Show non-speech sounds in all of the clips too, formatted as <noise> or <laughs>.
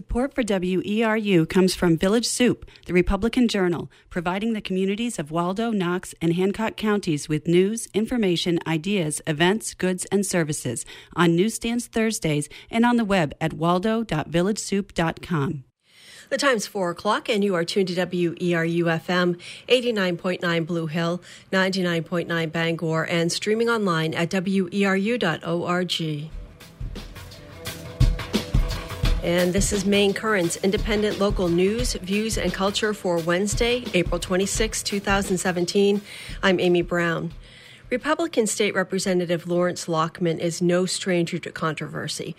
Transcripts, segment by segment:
Support for WERU comes from Village Soup, the Republican Journal, providing the communities of Waldo, Knox, and Hancock counties with news, information, ideas, events, goods, and services on newsstands Thursdays and on the web at waldo.villagesoup.com. The time's 4 o'clock, and you are tuned to WERU FM 89.9 Blue Hill, 99.9 Bangor, and streaming online at weru.org. And this is Maine Currents, independent local news, views, and culture for Wednesday, April 26, 2017. I'm Amy Brown. Republican State Representative Lawrence Lockman is no stranger to controversy.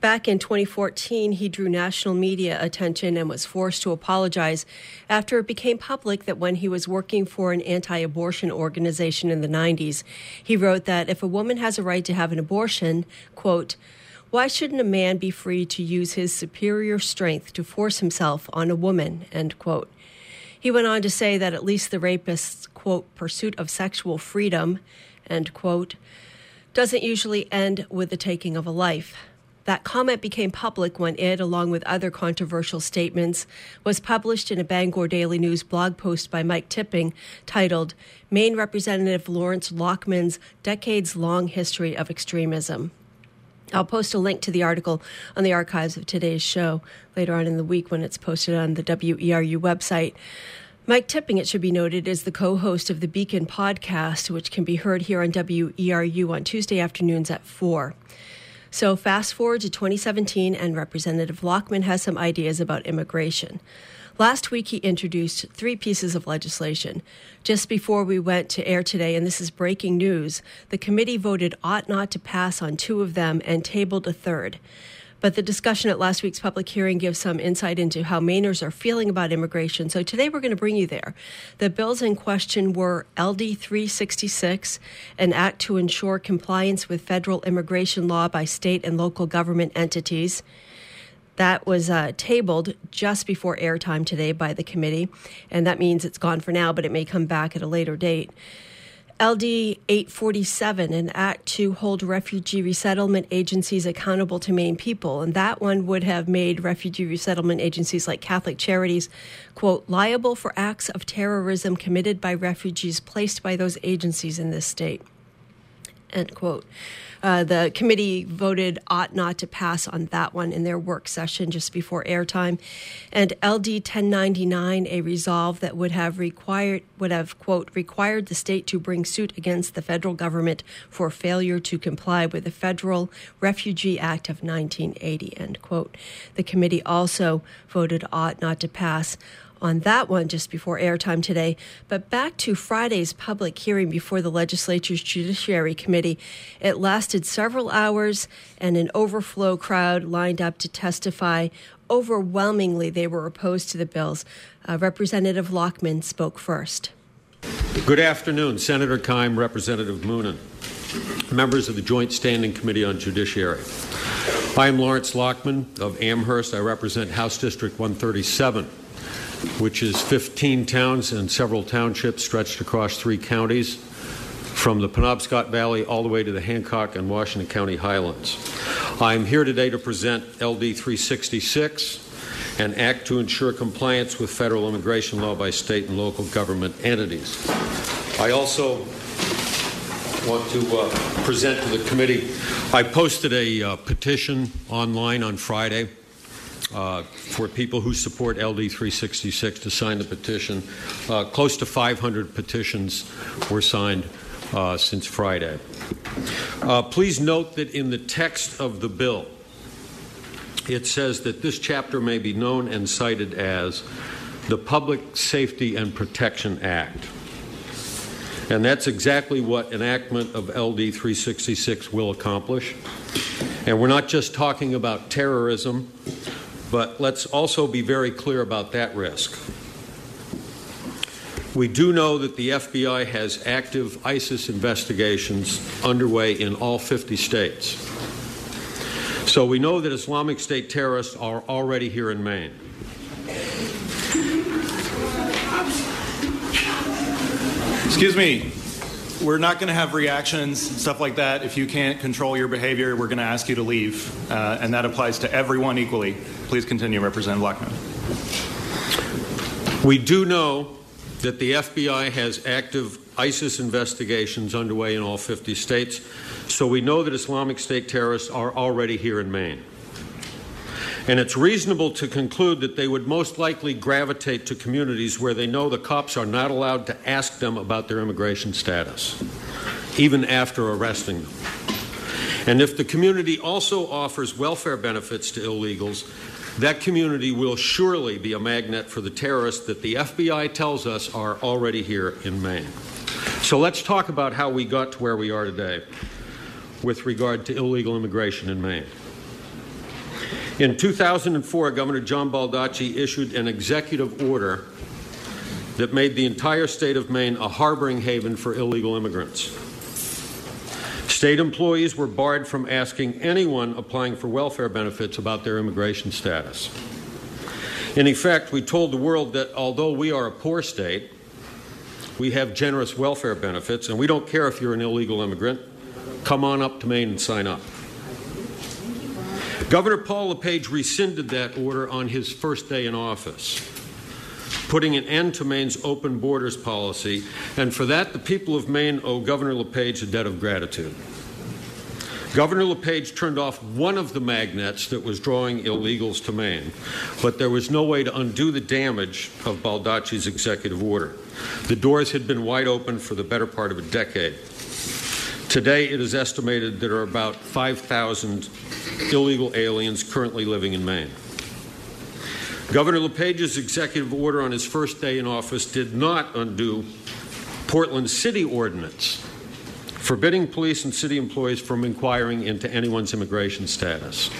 Back in 2014, he drew national media attention and was forced to apologize after it became public that when he was working for an anti abortion organization in the 90s, he wrote that if a woman has a right to have an abortion, quote, why shouldn't a man be free to use his superior strength to force himself on a woman? End quote. He went on to say that at least the rapist's, quote, pursuit of sexual freedom, end quote, doesn't usually end with the taking of a life. That comment became public when it, along with other controversial statements, was published in a Bangor Daily News blog post by Mike Tipping titled Maine Representative Lawrence Lockman's Decades Long History of Extremism. I'll post a link to the article on the archives of today's show later on in the week when it's posted on the WERU website. Mike Tipping, it should be noted, is the co host of the Beacon podcast, which can be heard here on WERU on Tuesday afternoons at 4. So, fast forward to 2017, and Representative Lockman has some ideas about immigration. Last week, he introduced three pieces of legislation. Just before we went to air today, and this is breaking news, the committee voted ought not to pass on two of them and tabled a third. But the discussion at last week's public hearing gives some insight into how Mainers are feeling about immigration. So today we're going to bring you there. The bills in question were LD 366, an act to ensure compliance with federal immigration law by state and local government entities. That was uh, tabled just before airtime today by the committee, and that means it's gone for now, but it may come back at a later date. LD 847, an act to hold refugee resettlement agencies accountable to Maine people. And that one would have made refugee resettlement agencies like Catholic Charities, quote, liable for acts of terrorism committed by refugees placed by those agencies in this state, end quote. Uh, the committee voted ought not to pass on that one in their work session just before airtime. And LD 1099, a resolve that would have required would have quote required the state to bring suit against the federal government for failure to comply with the Federal Refugee Act of 1980 end quote. The committee also voted ought not to pass on that one just before airtime today. But back to Friday's public hearing before the legislature's Judiciary Committee. It lasted several hours, and an overflow crowd lined up to testify. Overwhelmingly, they were opposed to the bills. Uh, Representative Lockman spoke first. Good afternoon, Senator Keim, Representative Moonen, members of the Joint Standing Committee on Judiciary. I am Lawrence Lockman of Amherst. I represent House District 137 which is 15 towns and several townships stretched across three counties, from the Penobscot Valley all the way to the Hancock and Washington County Highlands. I'm here today to present LD 366, an act to ensure compliance with federal immigration law by state and local government entities. I also want to uh, present to the committee. I posted a uh, petition online on Friday uh, for people who support LD 366 to sign the petition. Uh, close to 500 petitions were signed uh, since Friday. Uh, please note that in the text of the bill, it says that this chapter may be known and cited as the Public Safety and Protection Act. And that's exactly what enactment of LD 366 will accomplish. And we're not just talking about terrorism but let's also be very clear about that risk. We do know that the FBI has active ISIS investigations underway in all 50 states. So we know that Islamic State terrorists are already here in Maine. Excuse me. We're not going to have reactions, stuff like that. If you can't control your behavior, we're going to ask you to leave. Uh, and that applies to everyone equally. Please continue, Representative Lockman. We do know that the FBI has active ISIS investigations underway in all 50 states, so we know that Islamic State terrorists are already here in Maine. And it's reasonable to conclude that they would most likely gravitate to communities where they know the cops are not allowed to ask them about their immigration status, even after arresting them. And if the community also offers welfare benefits to illegals, that community will surely be a magnet for the terrorists that the FBI tells us are already here in Maine. So let's talk about how we got to where we are today with regard to illegal immigration in Maine. In 2004, Governor John Baldacci issued an executive order that made the entire state of Maine a harboring haven for illegal immigrants. State employees were barred from asking anyone applying for welfare benefits about their immigration status. In effect, we told the world that although we are a poor state, we have generous welfare benefits, and we don't care if you're an illegal immigrant. Come on up to Maine and sign up. Governor Paul LePage rescinded that order on his first day in office, putting an end to Maine's open borders policy, and for that, the people of Maine owe Governor LePage a debt of gratitude. Governor LePage turned off one of the magnets that was drawing illegals to Maine, but there was no way to undo the damage of Baldacci's executive order. The doors had been wide open for the better part of a decade. Today, it is estimated there are about 5,000 illegal aliens currently living in Maine. Governor LePage's executive order on his first day in office did not undo Portland City Ordinance, forbidding police and city employees from inquiring into anyone's immigration status.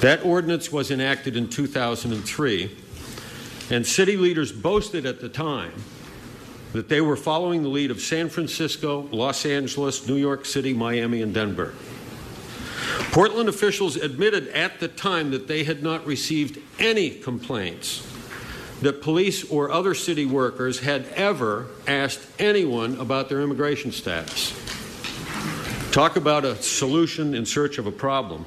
That ordinance was enacted in 2003, and city leaders boasted at the time that they were following the lead of San Francisco, Los Angeles, New York City, Miami, and Denver. Portland officials admitted at the time that they had not received any complaints that police or other city workers had ever asked anyone about their immigration status. Talk about a solution in search of a problem.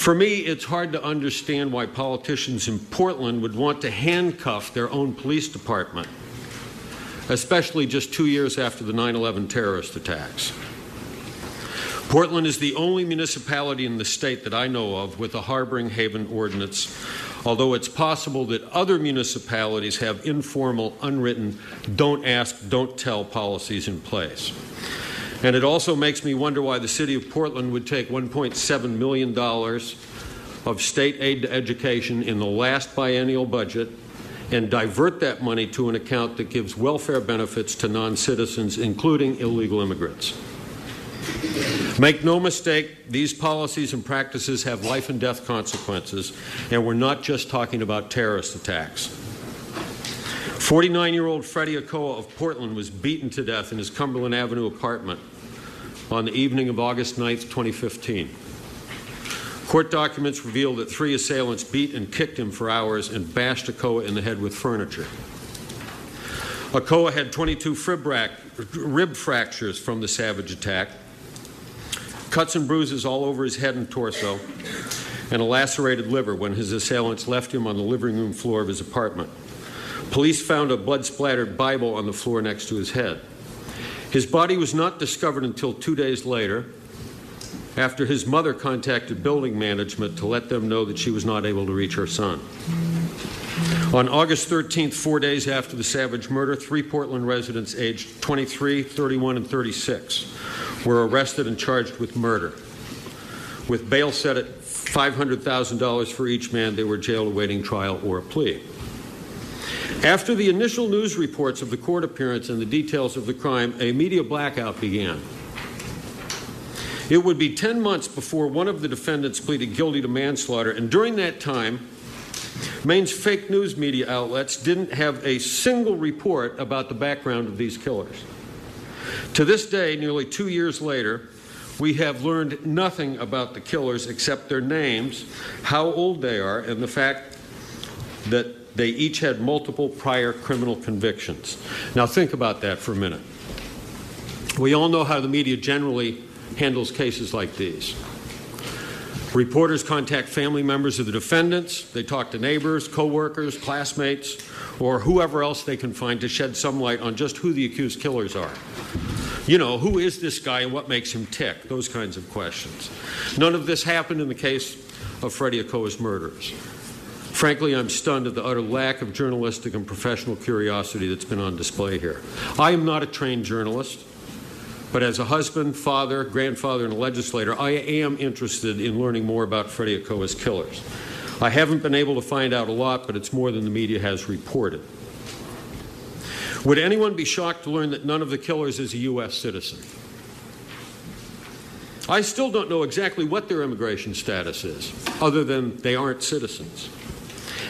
For me, it's hard to understand why politicians in Portland would want to handcuff their own police department, especially just two years after the 9 11 terrorist attacks. Portland is the only municipality in the state that I know of with a harboring haven ordinance, although it's possible that other municipalities have informal, unwritten, don't ask, don't tell policies in place. And it also makes me wonder why the city of Portland would take $1.7 million of state aid to education in the last biennial budget and divert that money to an account that gives welfare benefits to non citizens, including illegal immigrants. Make no mistake, these policies and practices have life and death consequences, and we're not just talking about terrorist attacks. 49 year old Freddie Akoa of Portland was beaten to death in his Cumberland Avenue apartment on the evening of August 9, 2015. Court documents reveal that three assailants beat and kicked him for hours and bashed Akoa in the head with furniture. Akoa had 22 rib fractures from the savage attack, cuts and bruises all over his head and torso, and a lacerated liver when his assailants left him on the living room floor of his apartment. Police found a blood splattered Bible on the floor next to his head. His body was not discovered until two days later, after his mother contacted building management to let them know that she was not able to reach her son. On August 13th, four days after the savage murder, three Portland residents aged 23, 31, and 36 were arrested and charged with murder. With bail set at $500,000 for each man, they were jailed awaiting trial or a plea. After the initial news reports of the court appearance and the details of the crime, a media blackout began. It would be 10 months before one of the defendants pleaded guilty to manslaughter, and during that time, Maine's fake news media outlets didn't have a single report about the background of these killers. To this day, nearly two years later, we have learned nothing about the killers except their names, how old they are, and the fact that they each had multiple prior criminal convictions. Now, think about that for a minute. We all know how the media generally handles cases like these. Reporters contact family members of the defendants, they talk to neighbors, coworkers, classmates, or whoever else they can find to shed some light on just who the accused killers are. You know, who is this guy and what makes him tick? Those kinds of questions. None of this happened in the case of Freddie Akoa's murders. Frankly, I'm stunned at the utter lack of journalistic and professional curiosity that's been on display here. I am not a trained journalist, but as a husband, father, grandfather, and legislator, I am interested in learning more about Freddie Akoa's killers. I haven't been able to find out a lot, but it's more than the media has reported. Would anyone be shocked to learn that none of the killers is a U.S. citizen? I still don't know exactly what their immigration status is, other than they aren't citizens.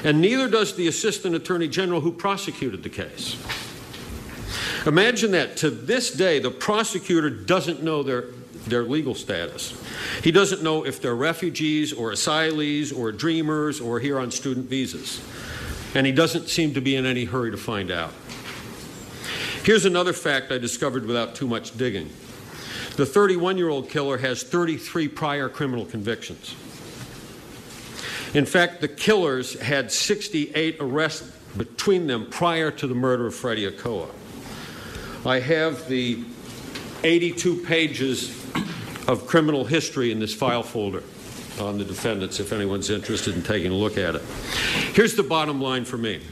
And neither does the Assistant Attorney General who prosecuted the case. Imagine that to this day, the prosecutor doesn't know their, their legal status. He doesn't know if they're refugees or asylees or dreamers or here on student visas. And he doesn't seem to be in any hurry to find out. Here's another fact I discovered without too much digging the 31 year old killer has 33 prior criminal convictions. In fact, the killers had 68 arrests between them prior to the murder of Freddie Akoa. I have the 82 pages of criminal history in this file folder on the defendants if anyone's interested in taking a look at it. Here's the bottom line for me.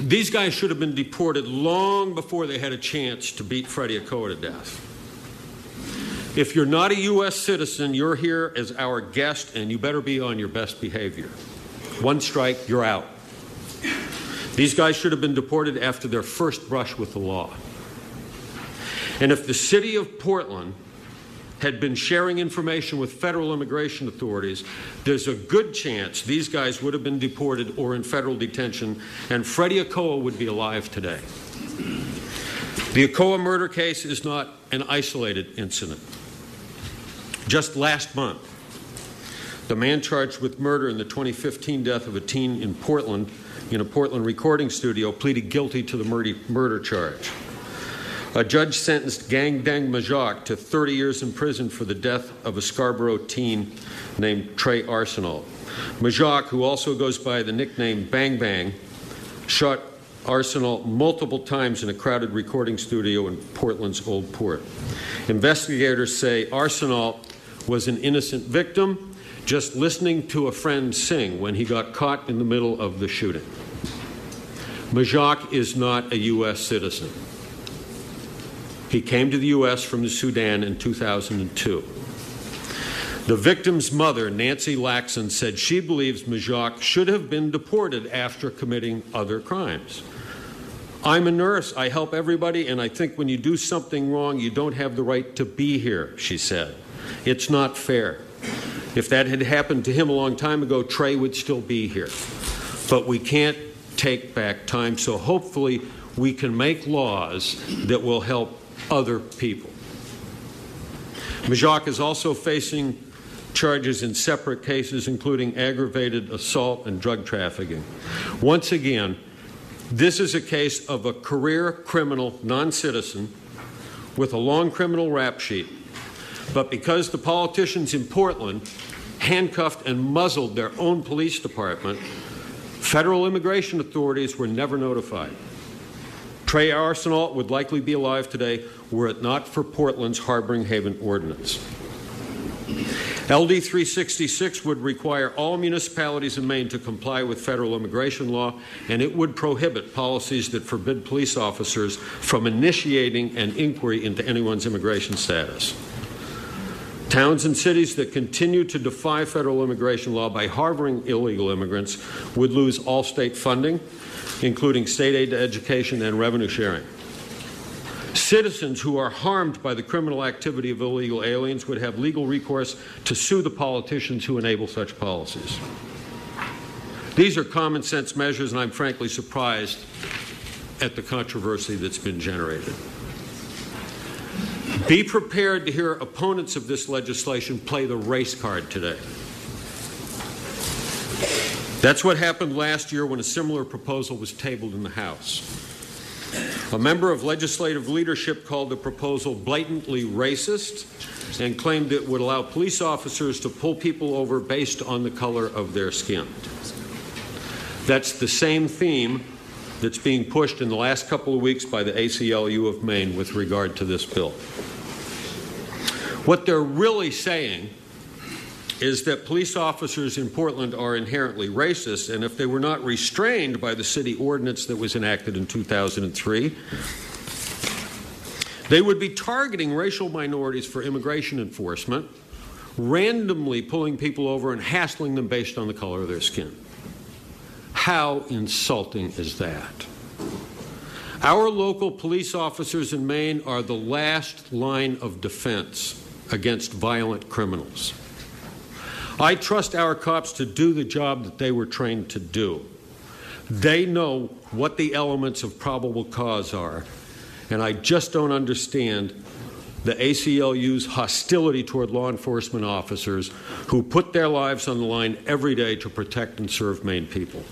These guys should have been deported long before they had a chance to beat Freddie Akoa to death. If you're not a U.S. citizen, you're here as our guest, and you better be on your best behavior. One strike, you're out. These guys should have been deported after their first brush with the law. And if the city of Portland had been sharing information with federal immigration authorities, there's a good chance these guys would have been deported or in federal detention, and Freddie Akoa would be alive today. The Akoa murder case is not an isolated incident. Just last month, the man charged with murder in the 2015 death of a teen in Portland, in a Portland recording studio, pleaded guilty to the murder charge. A judge sentenced Gang Deng Majok to 30 years in prison for the death of a Scarborough teen named Trey Arsenault. Majok, who also goes by the nickname Bang Bang, shot Arsenault multiple times in a crowded recording studio in Portland's Old Port. Investigators say Arsenault was an innocent victim just listening to a friend sing when he got caught in the middle of the shooting. Majok is not a U.S. citizen. He came to the U.S. from the Sudan in 2002. The victim's mother, Nancy Laxon, said she believes Majok should have been deported after committing other crimes. I'm a nurse. I help everybody, and I think when you do something wrong, you don't have the right to be here, she said. It's not fair. If that had happened to him a long time ago, Trey would still be here. But we can't take back time, so hopefully we can make laws that will help other people. Majok is also facing charges in separate cases, including aggravated assault and drug trafficking. Once again, this is a case of a career criminal non citizen with a long criminal rap sheet but because the politicians in Portland handcuffed and muzzled their own police department, federal immigration authorities were never notified. Trey Arsenault would likely be alive today were it not for Portland's Harboring Haven Ordinance. LD 366 would require all municipalities in Maine to comply with federal immigration law, and it would prohibit policies that forbid police officers from initiating an inquiry into anyone's immigration status. Towns and cities that continue to defy federal immigration law by harboring illegal immigrants would lose all state funding, including state aid to education and revenue sharing. Citizens who are harmed by the criminal activity of illegal aliens would have legal recourse to sue the politicians who enable such policies. These are common sense measures, and I'm frankly surprised at the controversy that's been generated. Be prepared to hear opponents of this legislation play the race card today. That's what happened last year when a similar proposal was tabled in the House. A member of legislative leadership called the proposal blatantly racist and claimed it would allow police officers to pull people over based on the color of their skin. That's the same theme that's being pushed in the last couple of weeks by the ACLU of Maine with regard to this bill. What they're really saying is that police officers in Portland are inherently racist, and if they were not restrained by the city ordinance that was enacted in 2003, they would be targeting racial minorities for immigration enforcement, randomly pulling people over and hassling them based on the color of their skin. How insulting is that? Our local police officers in Maine are the last line of defense against violent criminals. I trust our cops to do the job that they were trained to do. They know what the elements of probable cause are, and I just don't understand the ACLU's hostility toward law enforcement officers who put their lives on the line every day to protect and serve Maine people.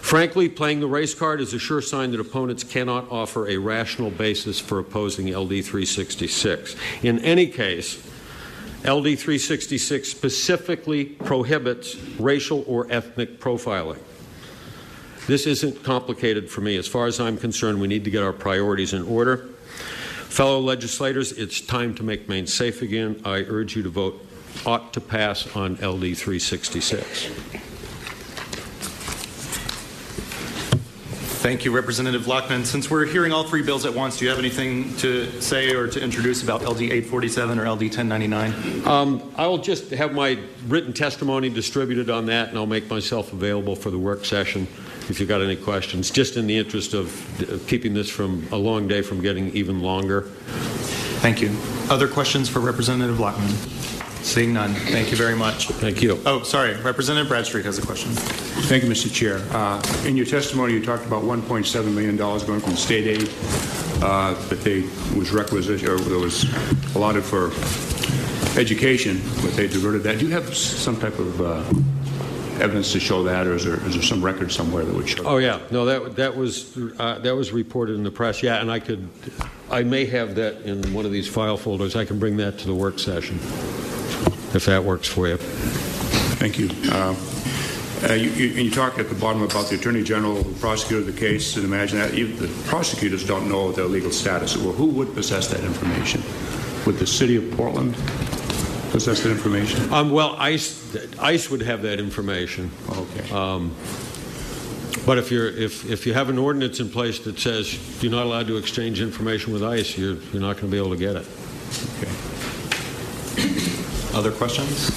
Frankly, playing the race card is a sure sign that opponents cannot offer a rational basis for opposing LD 366. In any case, LD 366 specifically prohibits racial or ethnic profiling. This isn't complicated for me. As far as I'm concerned, we need to get our priorities in order. Fellow legislators, it's time to make Maine safe again. I urge you to vote ought to pass on LD 366. Thank you, Representative Lockman. Since we're hearing all three bills at once, do you have anything to say or to introduce about LD 847 or LD 1099? Um, I will just have my written testimony distributed on that, and I'll make myself available for the work session if you've got any questions, just in the interest of keeping this from a long day from getting even longer. Thank you. Other questions for Representative Lockman? Seeing none. Thank you very much. Thank you. Oh, sorry. Representative Bradstreet has a question. Thank you, Mr. Chair. Uh, in your testimony, you talked about $1.7 million going from state aid uh, that they was requisite or there was allotted for education, but they diverted that. Do you have some type of uh, evidence to show that, or is there, is there some record somewhere that would show? Oh yeah, no, that that was uh, that was reported in the press. Yeah, and I could, I may have that in one of these file folders. I can bring that to the work session if that works for you. Thank you. Uh, uh, you, you, you talk at the bottom about the Attorney General who prosecuted the case, and imagine that even the prosecutors don't know their legal status. Well, who would possess that information? Would the City of Portland possess that information? Um, well, ICE, ICE would have that information. Okay. Um, but if you're if, if you have an ordinance in place that says you're not allowed to exchange information with ICE, you're you're not going to be able to get it. okay. Other questions?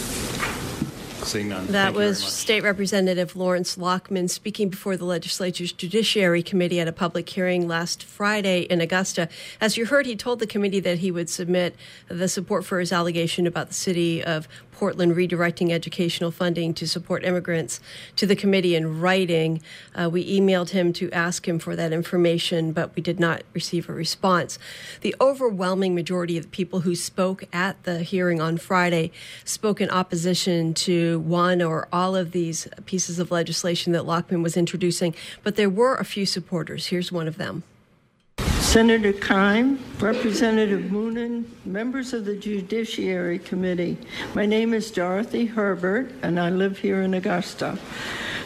Seeing none. That Thank was. State Representative Lawrence Lockman speaking before the legislature's Judiciary Committee at a public hearing last Friday in Augusta. As you heard, he told the committee that he would submit the support for his allegation about the city of Portland redirecting educational funding to support immigrants to the committee in writing. Uh, we emailed him to ask him for that information, but we did not receive a response. The overwhelming majority of the people who spoke at the hearing on Friday spoke in opposition to one or all of these pieces of legislation that Lockman was introducing, but there were a few supporters. Here's one of them. Senator Keim, Representative Moonen, members of the Judiciary Committee. My name is Dorothy Herbert, and I live here in Augusta.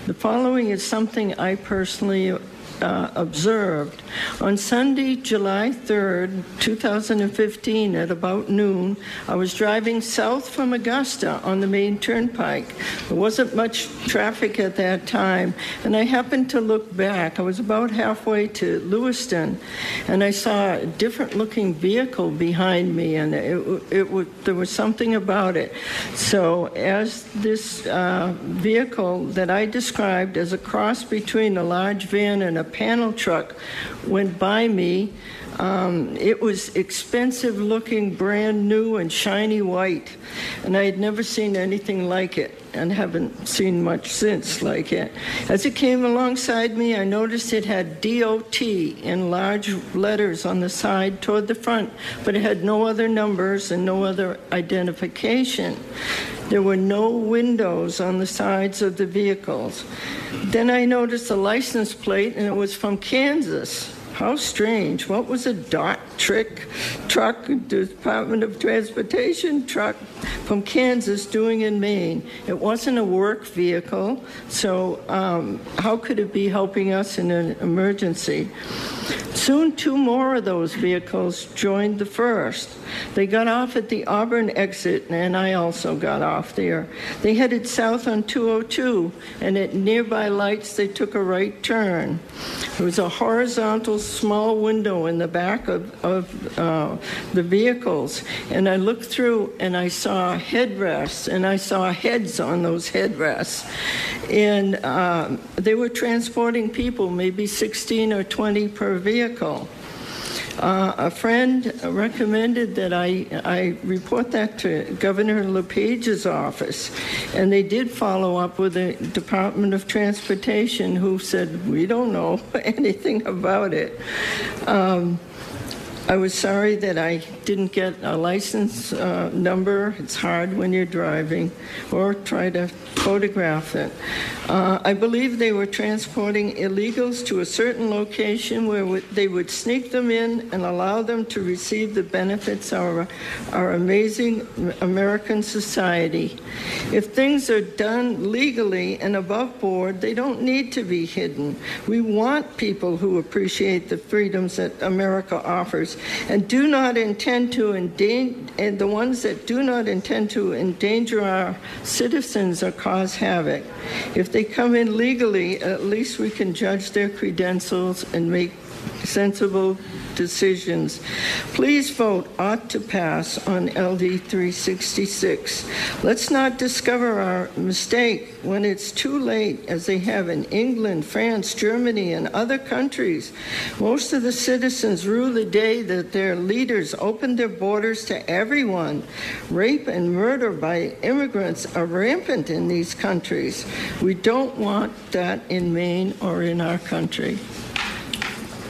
The following is something I personally uh, observed. On Sunday, July 3rd, 2015, at about noon, I was driving south from Augusta on the Maine turnpike. There wasn't much traffic at that time, and I happened to look back. I was about halfway to Lewiston, and I saw a different looking vehicle behind me, and it, it, it, there was something about it. So, as this uh, vehicle that I described as a cross between a large van and a panel truck went by me. Um, it was expensive looking, brand new, and shiny white. And I had never seen anything like it and haven't seen much since like it. As it came alongside me, I noticed it had DOT in large letters on the side toward the front, but it had no other numbers and no other identification. There were no windows on the sides of the vehicles. Then I noticed a license plate, and it was from Kansas. How strange. What was a dot trick truck, Department of Transportation truck from Kansas doing in Maine? It wasn't a work vehicle, so um, how could it be helping us in an emergency? Soon, two more of those vehicles joined the first. They got off at the Auburn exit, and I also got off there. They headed south on 202, and at nearby lights, they took a right turn. There was a horizontal small window in the back of, of uh, the vehicles, and I looked through and I saw headrests, and I saw heads on those headrests. And um, they were transporting people, maybe 16 or 20 per vehicle. Uh, a friend recommended that I, I report that to Governor LePage's office, and they did follow up with the Department of Transportation, who said, We don't know <laughs> anything about it. Um, I was sorry that I didn't get a license uh, number. It's hard when you're driving, or try to photograph it. Uh, I believe they were transporting illegals to a certain location where w- they would sneak them in and allow them to receive the benefits of our, our amazing American society. If things are done legally and above board, they don't need to be hidden. We want people who appreciate the freedoms that America offers and do not intend to endanger, and the ones that do not intend to endanger our citizens or cause havoc. If they come in legally, at least we can judge their credentials and make sensible decisions. Please vote ought to pass on LD 366. Let's not discover our mistake when it's too late, as they have in England, France, Germany, and other countries. Most of the citizens rue the day that their leaders opened their borders to everyone. Rape and murder by immigrants are rampant in these countries. We don't want that in Maine or in our country.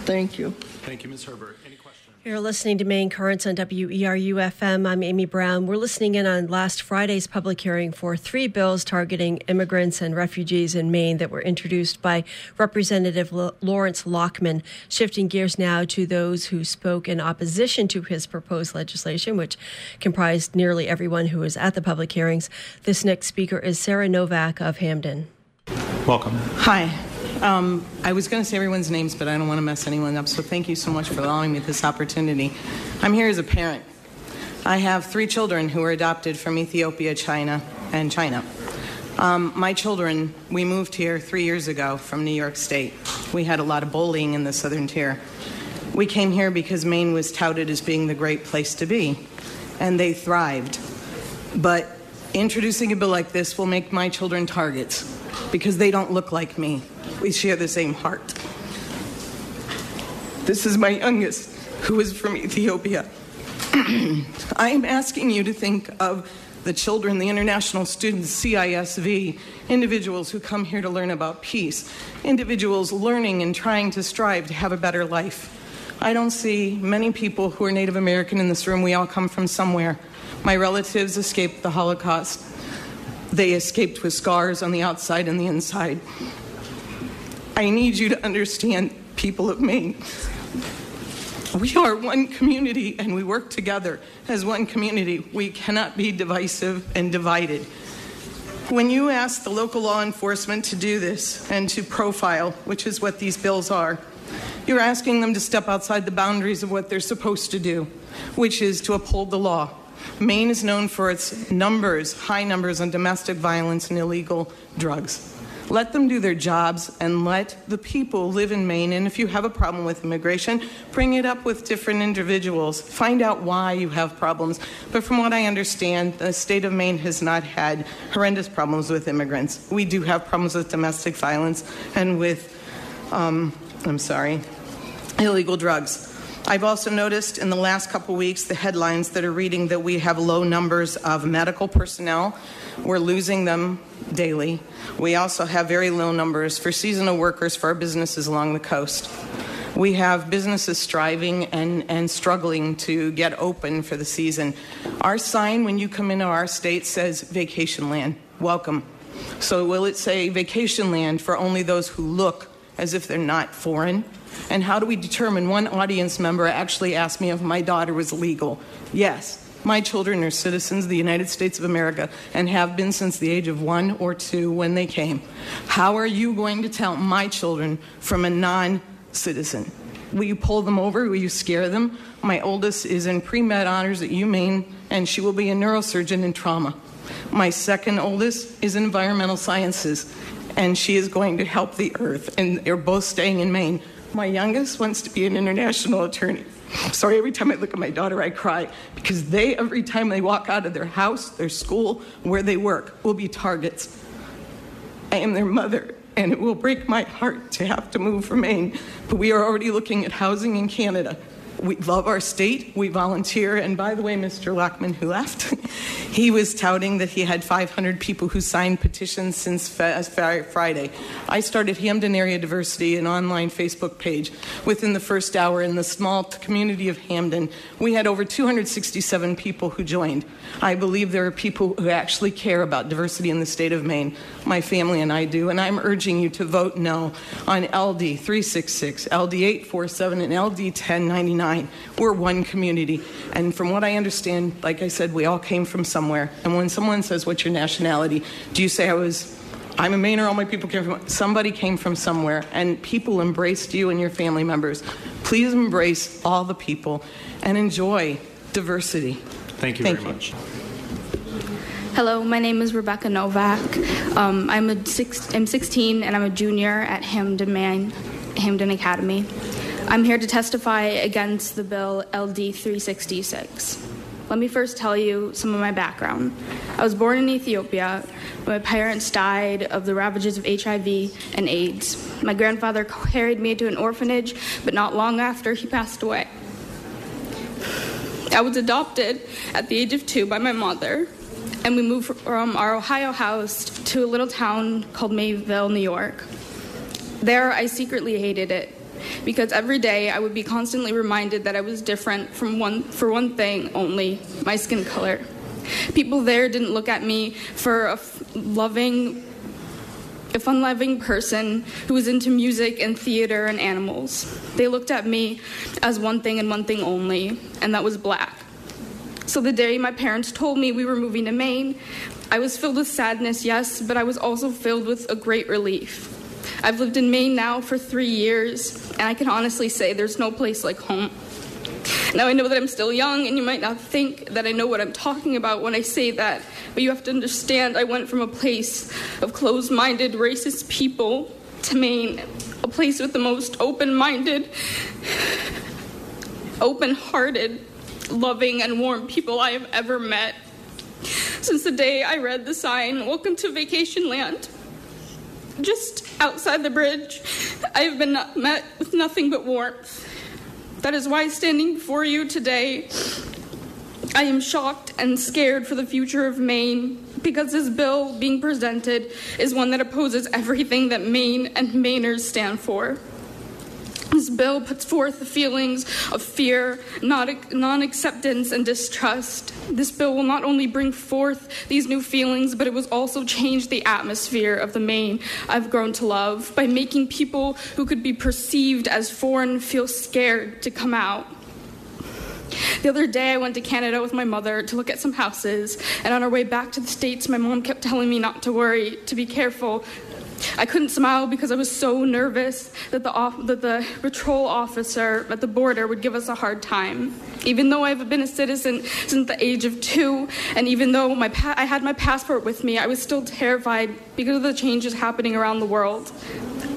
Thank you. Thank you, Ms. Herbert. Any questions? You're listening to Maine Currents on WERU FM. I'm Amy Brown. We're listening in on last Friday's public hearing for three bills targeting immigrants and refugees in Maine that were introduced by Representative L- Lawrence Lockman. Shifting gears now to those who spoke in opposition to his proposed legislation, which comprised nearly everyone who was at the public hearings. This next speaker is Sarah Novak of Hampden. Welcome. Hi. Um, I was going to say everyone's names, but I don't want to mess anyone up, so thank you so much for allowing me this opportunity. I'm here as a parent. I have three children who were adopted from Ethiopia, China, and China. Um, my children, we moved here three years ago from New York State. We had a lot of bullying in the southern tier. We came here because Maine was touted as being the great place to be, and they thrived. But introducing a bill like this will make my children targets because they don't look like me. We share the same heart. This is my youngest, who is from Ethiopia. <clears throat> I am asking you to think of the children, the international students, CISV, individuals who come here to learn about peace, individuals learning and trying to strive to have a better life. I don't see many people who are Native American in this room. We all come from somewhere. My relatives escaped the Holocaust. They escaped with scars on the outside and the inside. I need you to understand, people of Maine. We are one community and we work together as one community. We cannot be divisive and divided. When you ask the local law enforcement to do this and to profile, which is what these bills are, you're asking them to step outside the boundaries of what they're supposed to do, which is to uphold the law. Maine is known for its numbers, high numbers on domestic violence and illegal drugs. Let them do their jobs and let the people live in Maine. And if you have a problem with immigration, bring it up with different individuals. Find out why you have problems. But from what I understand, the state of Maine has not had horrendous problems with immigrants. We do have problems with domestic violence and with, um, I'm sorry, illegal drugs. I've also noticed in the last couple weeks the headlines that are reading that we have low numbers of medical personnel. We're losing them daily. We also have very low numbers for seasonal workers for our businesses along the coast. We have businesses striving and, and struggling to get open for the season. Our sign when you come into our state says vacation land. Welcome. So, will it say vacation land for only those who look as if they're not foreign? And how do we determine one audience member actually asked me if my daughter was legal? Yes, my children are citizens of the United States of America and have been since the age of one or two when they came. How are you going to tell my children from a non citizen? Will you pull them over? Will you scare them? My oldest is in pre med honors at UMaine, and she will be a neurosurgeon in trauma. My second oldest is in environmental sciences, and she is going to help the earth, and they're both staying in Maine. My youngest wants to be an international attorney. Sorry, every time I look at my daughter, I cry because they, every time they walk out of their house, their school, where they work, will be targets. I am their mother, and it will break my heart to have to move from Maine, but we are already looking at housing in Canada. We love our state. We volunteer. And by the way, Mr. Lockman, who left, <laughs> he was touting that he had 500 people who signed petitions since uh, Friday. I started Hampden Area Diversity, an online Facebook page. Within the first hour in the small community of Hampden, we had over 267 people who joined. I believe there are people who actually care about diversity in the state of Maine. My family and I do. And I'm urging you to vote no on LD 366, LD 847, and LD 1099 nine. We're one community. And from what I understand, like I said, we all came from somewhere. And when someone says, What's your nationality? Do you say I was I'm a Mainer, all my people came from somebody came from somewhere and people embraced you and your family members. Please embrace all the people and enjoy diversity. Thank you Thank very you. much. Hello, my name is Rebecca Novak. Um, I'm, a six, I'm 16 and I'm a junior at Hampden, Man, Hampden Academy. I'm here to testify against the bill LD 366. Let me first tell you some of my background. I was born in Ethiopia. My parents died of the ravages of HIV and AIDS. My grandfather carried me to an orphanage, but not long after he passed away. I was adopted at the age of two by my mother, and we moved from our Ohio house to a little town called Mayville, New York. There, I secretly hated it because every day I would be constantly reminded that I was different from one for one thing only, my skin color. People there didn't look at me for a f- loving a fun loving person who was into music and theater and animals. They looked at me as one thing and one thing only, and that was black. So the day my parents told me we were moving to Maine, I was filled with sadness, yes, but I was also filled with a great relief. I've lived in Maine now for three years, and I can honestly say there's no place like home. Now, I know that I'm still young, and you might not think that I know what I'm talking about when I say that, but you have to understand I went from a place of closed minded, racist people to Maine, a place with the most open minded, open hearted, loving, and warm people I have ever met. Since the day I read the sign, Welcome to Vacation Land, just outside the bridge, I have been met with nothing but warmth. That is why, standing before you today, I am shocked and scared for the future of Maine because this bill being presented is one that opposes everything that Maine and Mainers stand for. This bill puts forth the feelings of fear, non acceptance, and distrust. This bill will not only bring forth these new feelings, but it will also change the atmosphere of the Maine I've grown to love by making people who could be perceived as foreign feel scared to come out. The other day, I went to Canada with my mother to look at some houses, and on our way back to the States, my mom kept telling me not to worry, to be careful, I couldn't smile because I was so nervous that the, off- that the patrol officer at the border would give us a hard time. Even though I've been a citizen since the age of two, and even though my pa- I had my passport with me, I was still terrified because of the changes happening around the world.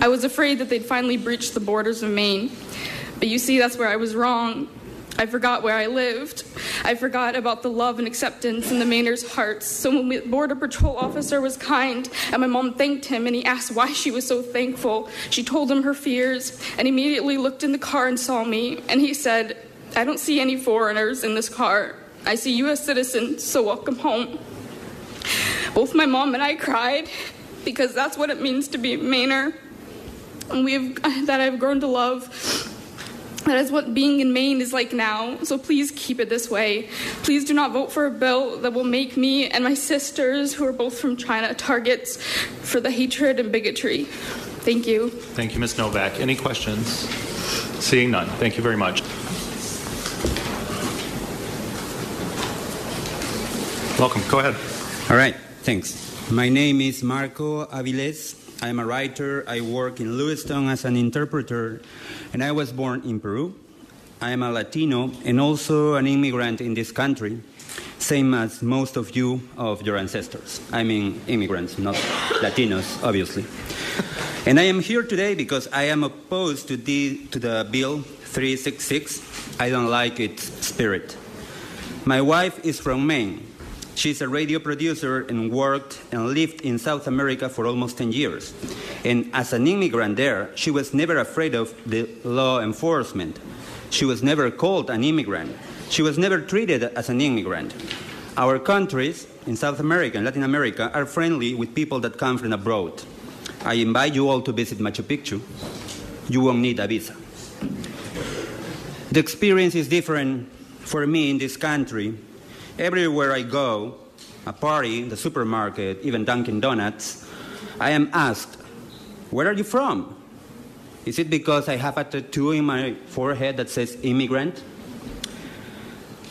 I was afraid that they'd finally breach the borders of Maine. But you see, that's where I was wrong. I forgot where I lived. I forgot about the love and acceptance in the Mainers' hearts. So when the Border Patrol officer was kind and my mom thanked him and he asked why she was so thankful, she told him her fears and immediately looked in the car and saw me. And he said, I don't see any foreigners in this car. I see U.S. citizens, so welcome home. Both my mom and I cried because that's what it means to be a Mainer. And we have, that I've grown to love. That is what being in Maine is like now, so please keep it this way. Please do not vote for a bill that will make me and my sisters, who are both from China, targets for the hatred and bigotry. Thank you. Thank you, Ms. Novak. Any questions? Seeing none. Thank you very much. Welcome. Go ahead. All right. Thanks. My name is Marco Aviles. I'm a writer. I work in Lewiston as an interpreter, and I was born in Peru. I am a Latino and also an immigrant in this country, same as most of you of your ancestors. I mean, immigrants, not Latinos, obviously. And I am here today because I am opposed to the, to the Bill 366. I don't like its spirit. My wife is from Maine. She's a radio producer and worked and lived in South America for almost 10 years. And as an immigrant there, she was never afraid of the law enforcement. She was never called an immigrant. She was never treated as an immigrant. Our countries in South America and Latin America are friendly with people that come from abroad. I invite you all to visit Machu Picchu. You won't need a visa. The experience is different for me in this country. Everywhere I go, a party, the supermarket, even Dunkin' Donuts, I am asked, Where are you from? Is it because I have a tattoo in my forehead that says immigrant?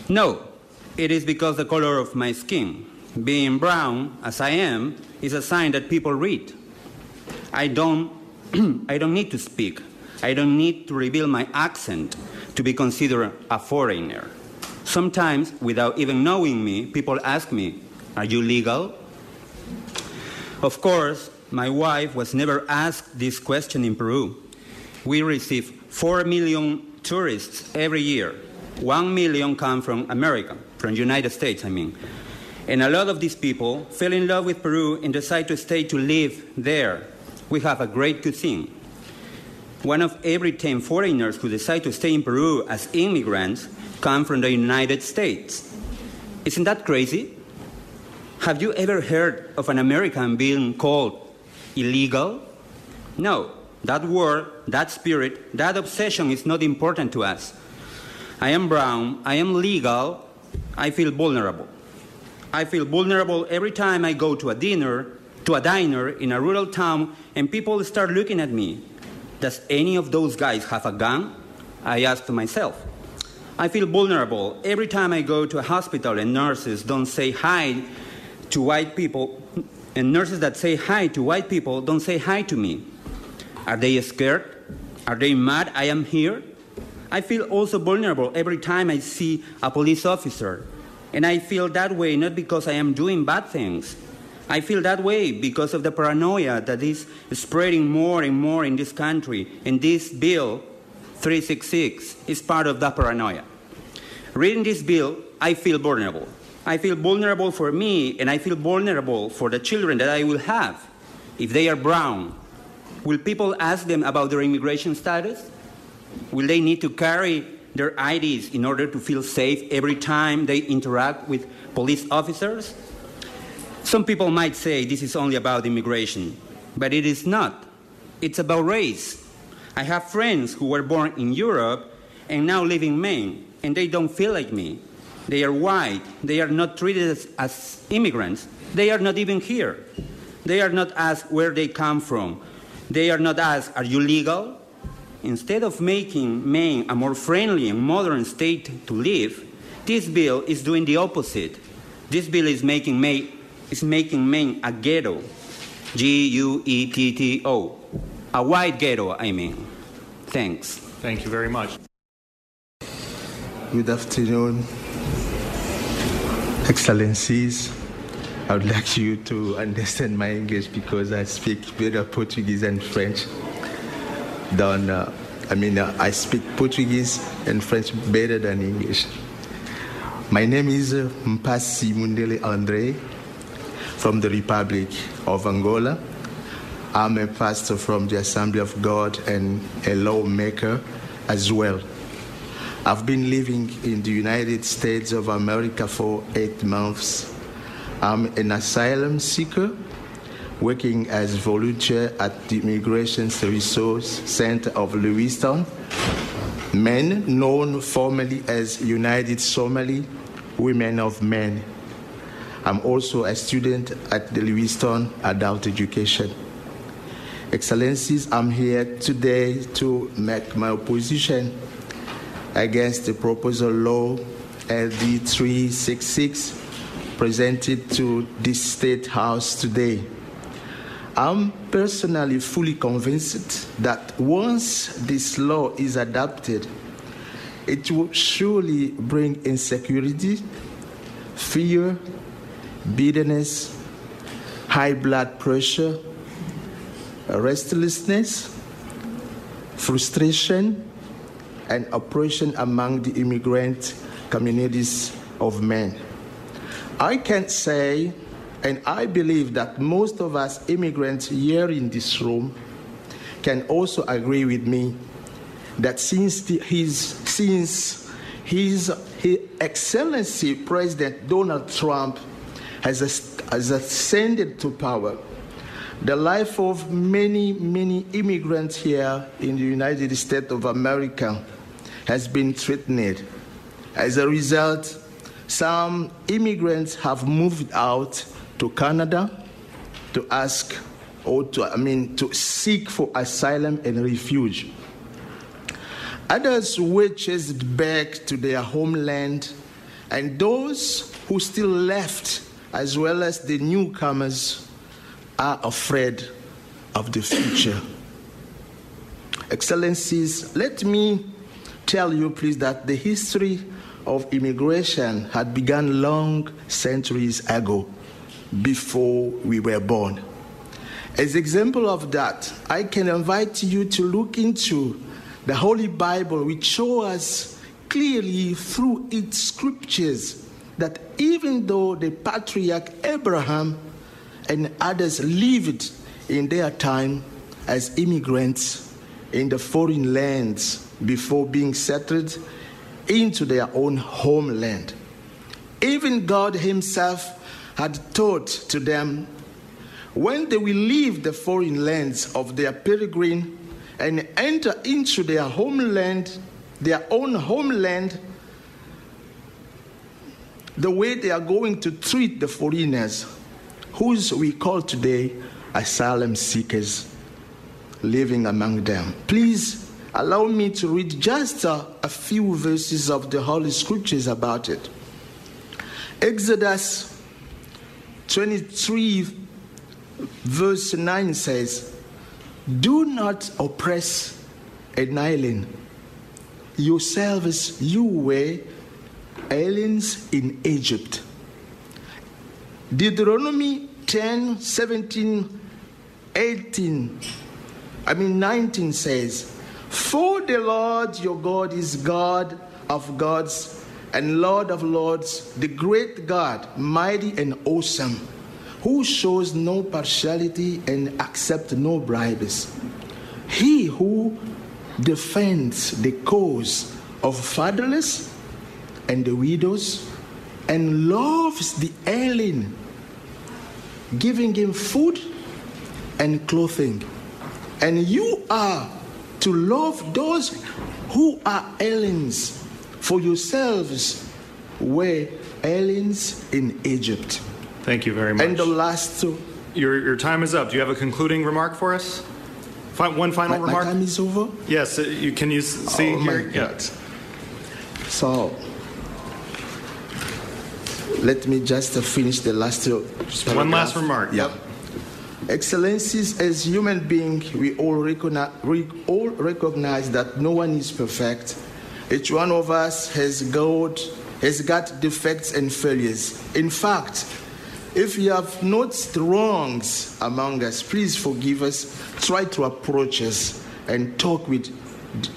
No, it is because the color of my skin, being brown as I am, is a sign that people read. I don't, <clears throat> I don't need to speak. I don't need to reveal my accent to be considered a foreigner. Sometimes, without even knowing me, people ask me, Are you legal? Of course, my wife was never asked this question in Peru. We receive 4 million tourists every year. 1 million come from America, from United States, I mean. And a lot of these people fell in love with Peru and decide to stay to live there. We have a great cuisine. One of every 10 foreigners who decide to stay in Peru as immigrants come from the United States. Isn't that crazy? Have you ever heard of an American being called illegal? No, that word, that spirit, that obsession is not important to us. I am brown, I am legal, I feel vulnerable. I feel vulnerable every time I go to a dinner, to a diner in a rural town, and people start looking at me. Does any of those guys have a gun? I ask myself. I feel vulnerable every time I go to a hospital and nurses don't say hi to white people, and nurses that say hi to white people don't say hi to me. Are they scared? Are they mad I am here? I feel also vulnerable every time I see a police officer. And I feel that way not because I am doing bad things. I feel that way because of the paranoia that is spreading more and more in this country. And this bill, 366, is part of that paranoia. Reading this bill, I feel vulnerable. I feel vulnerable for me, and I feel vulnerable for the children that I will have if they are brown. Will people ask them about their immigration status? Will they need to carry their IDs in order to feel safe every time they interact with police officers? Some people might say this is only about immigration, but it is not. It's about race. I have friends who were born in Europe and now live in Maine, and they don't feel like me. They are white. They are not treated as, as immigrants. They are not even here. They are not asked where they come from. They are not asked, Are you legal? Instead of making Maine a more friendly and modern state to live, this bill is doing the opposite. This bill is making is making Maine a ghetto. G U E T T O. A white ghetto, I mean. Thanks. Thank you very much. Good afternoon, Excellencies. I would like you to understand my English because I speak better Portuguese and French than, uh, I mean, uh, I speak Portuguese and French better than English. My name is uh, Mpasi Mundele Andre from the Republic of Angola. I'm a pastor from the Assembly of God and a lawmaker as well. I've been living in the United States of America for eight months. I'm an asylum seeker working as volunteer at the Immigration Resource Center of Lewiston, men known formally as United Somali Women of Maine. I'm also a student at the Lewiston Adult Education. Excellencies, I'm here today to make my opposition against the proposal law LD 366 presented to this State House today. I'm personally fully convinced that once this law is adopted, it will surely bring insecurity, fear, bitterness, high blood pressure, restlessness, frustration, and oppression among the immigrant communities of Maine. I can say, and I believe that most of us immigrants here in this room can also agree with me that since the, his, since his, his Excellency President Donald Trump has, has ascended to power, the life of many, many immigrants here in the United States of America has been threatened. As a result, some immigrants have moved out to Canada to ask or to, I mean, to seek for asylum and refuge. Others were chased back to their homeland, and those who still left, as well as the newcomers, are afraid of the future. Excellencies, let me tell you, please, that the history of immigration had begun long centuries ago, before we were born. As example of that, I can invite you to look into the Holy Bible, which shows us clearly through its scriptures that even though the patriarch Abraham and others lived in their time as immigrants in the foreign lands before being settled into their own homeland. Even God Himself had taught to them when they will leave the foreign lands of their pilgrim and enter into their homeland, their own homeland, the way they are going to treat the foreigners, whose we call today asylum seekers living among them. Please allow me to read just a, a few verses of the Holy Scriptures about it. Exodus 23, verse 9 says, Do not oppress an alien. Yourselves, you were aliens in Egypt. Deuteronomy 10, 17, 18, I mean 19 says, For the Lord your God is God of gods and Lord of lords, the great God, mighty and awesome, who shows no partiality and accepts no bribes. He who defends the cause of fatherless and the widows and loves the alien, giving him food and clothing. And you are to love those who are aliens for yourselves were aliens in Egypt. Thank you very much. And the last two. Your, your time is up. Do you have a concluding remark for us? Fi- one final my, remark? My time is over? Yes. Uh, you, can you see oh here? God. So, let me just finish the last One last remark. Yeah. Excellencies, as human beings, we all recognize, we all recognize that no one is perfect. Each one of us has got, has got defects and failures. In fact, if you have noticed wrongs among us, please forgive us. Try to approach us and talk with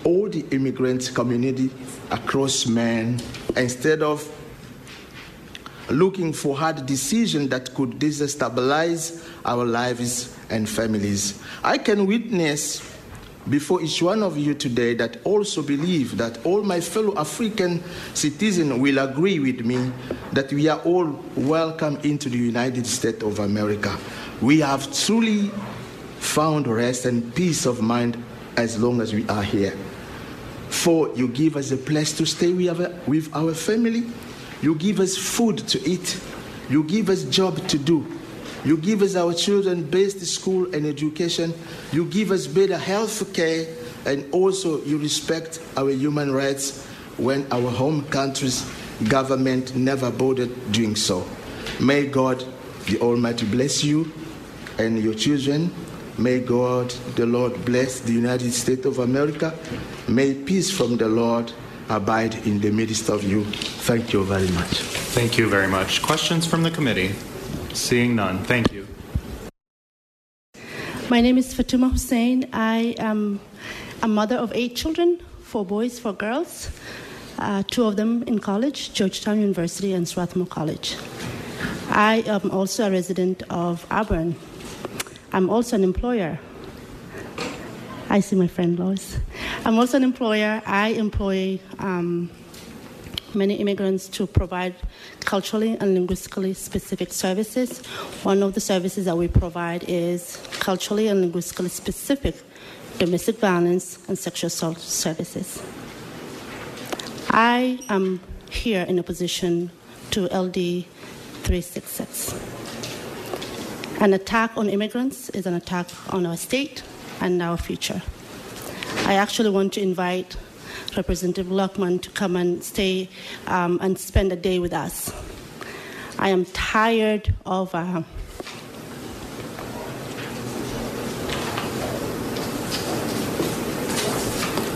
all the immigrant community across man instead of looking for hard decisions that could destabilize our lives and families. I can witness before each one of you today that also believe that all my fellow African citizens will agree with me that we are all welcome into the United States of America. We have truly found rest and peace of mind as long as we are here. For you give us a place to stay with our family, you give us food to eat, you give us job to do, You give us our children best school and education. You give us better health care, and also you respect our human rights when our home country's government never bothered doing so. May God, the Almighty, bless you and your children. May God, the Lord, bless the United States of America. May peace from the Lord abide in the midst of you. Thank you very much. Thank you very much. Questions from the committee? Seeing none. Thank you. My name is Fatuma Hussein. I am a mother of eight children four boys, four girls, uh, two of them in college, Georgetown University and Swarthmore College. I am also a resident of Auburn. I'm also an employer. I see my friend Lois. I'm also an employer. I employ um, many immigrants to provide culturally and linguistically specific services. One of the services that we provide is culturally and linguistically specific domestic violence and sexual assault services. I am here in opposition to LD 366. An attack on immigrants is an attack on our state and our future. I actually want to invite Representative Lockman to come and stay um, and spend a day with us. I am tired of. Uh,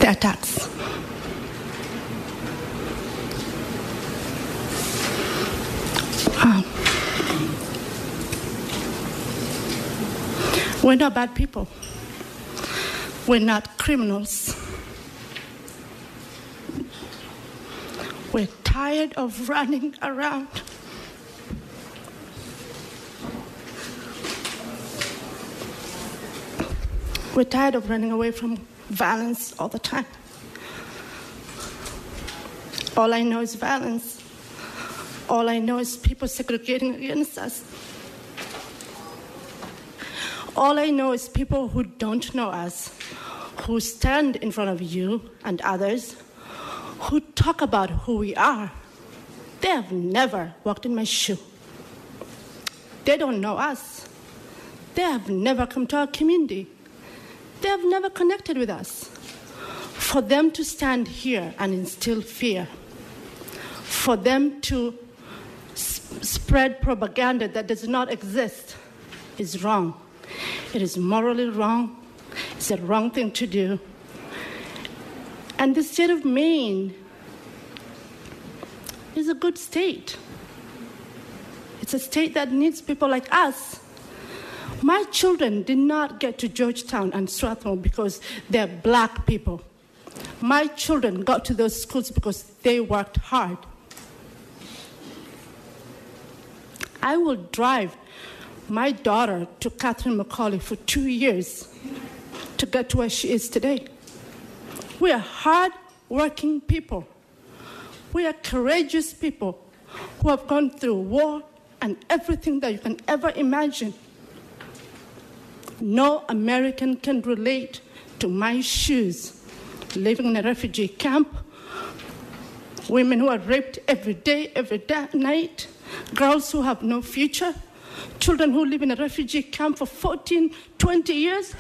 the attacks. Um, we're not bad people. We're not criminals. We're tired of running around. We're tired of running away from violence all the time. All I know is violence. All I know is people segregating against us. All I know is people who don't know us, who stand in front of you and others, who talk about who we are. They have never walked in my shoe. They don't know us. They have never come to our community. They have never connected with us. For them to stand here and instill fear, for them to spread propaganda that does not exist is wrong. It is morally wrong. It's a wrong thing to do. And the state of Maine is a good state. It's a state that needs people like us. My children did not get to Georgetown and Swarthmore because they're black people. My children got to those schools because they worked hard. I will drive my daughter to Catherine McAuley for two years to get to where she is today. We are hard working people. We are courageous people who have gone through war and everything that you can ever imagine. No American can relate to my shoes living in a refugee camp, women who are raped every day, every day, night, girls who have no future, children who live in a refugee camp for 14, 20 years,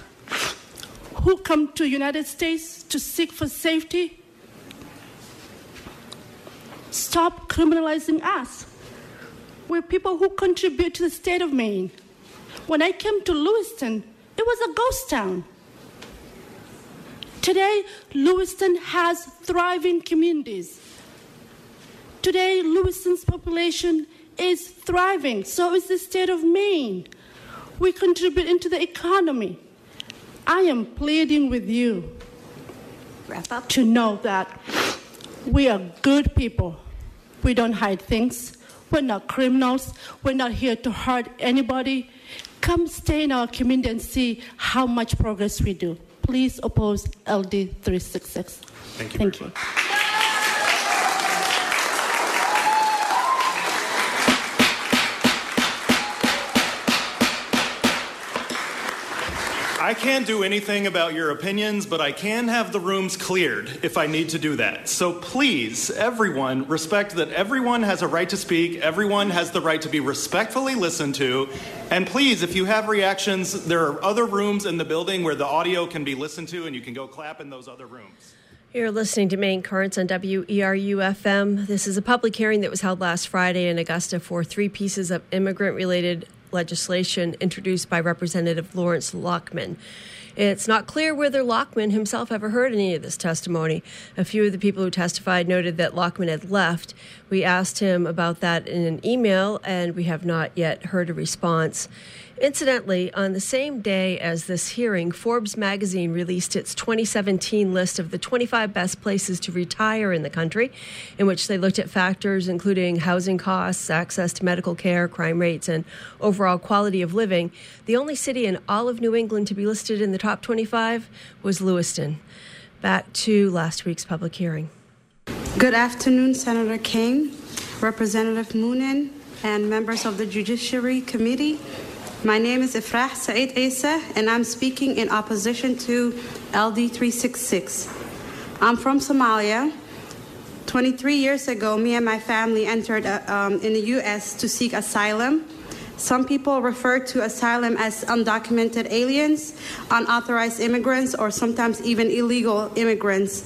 who come to United States to seek for safety. Stop criminalizing us. We're people who contribute to the state of Maine. When I came to Lewiston, it was a ghost town. Today, Lewiston has thriving communities. Today, Lewiston's population is thriving. So is the state of Maine. We contribute into the economy. I am pleading with you to know that we are good people. We don't hide things. We're not criminals. We're not here to hurt anybody. Come stay in our community and see how much progress we do. Please oppose LD 366. Thank you. Thank you. I can't do anything about your opinions, but I can have the rooms cleared if I need to do that. So please, everyone, respect that everyone has a right to speak, everyone has the right to be respectfully listened to. And please, if you have reactions, there are other rooms in the building where the audio can be listened to, and you can go clap in those other rooms. You're listening to Maine Currents on WERU FM. This is a public hearing that was held last Friday in Augusta for three pieces of immigrant related legislation introduced by Representative Lawrence Lockman. It's not clear whether Lockman himself ever heard any of this testimony. A few of the people who testified noted that Lockman had left. We asked him about that in an email, and we have not yet heard a response. Incidentally, on the same day as this hearing, Forbes magazine released its 2017 list of the 25 best places to retire in the country, in which they looked at factors including housing costs, access to medical care, crime rates, and overall quality of living. The only city in all of New England to be listed in the top 25 was Lewiston. Back to last week's public hearing. Good afternoon, Senator Keim, Representative Moonen, and members of the Judiciary Committee. My name is Ifrah Saeed Isa, and I'm speaking in opposition to LD 366. I'm from Somalia. 23 years ago, me and my family entered uh, um, in the U.S. to seek asylum. Some people refer to asylum as undocumented aliens, unauthorized immigrants, or sometimes even illegal immigrants.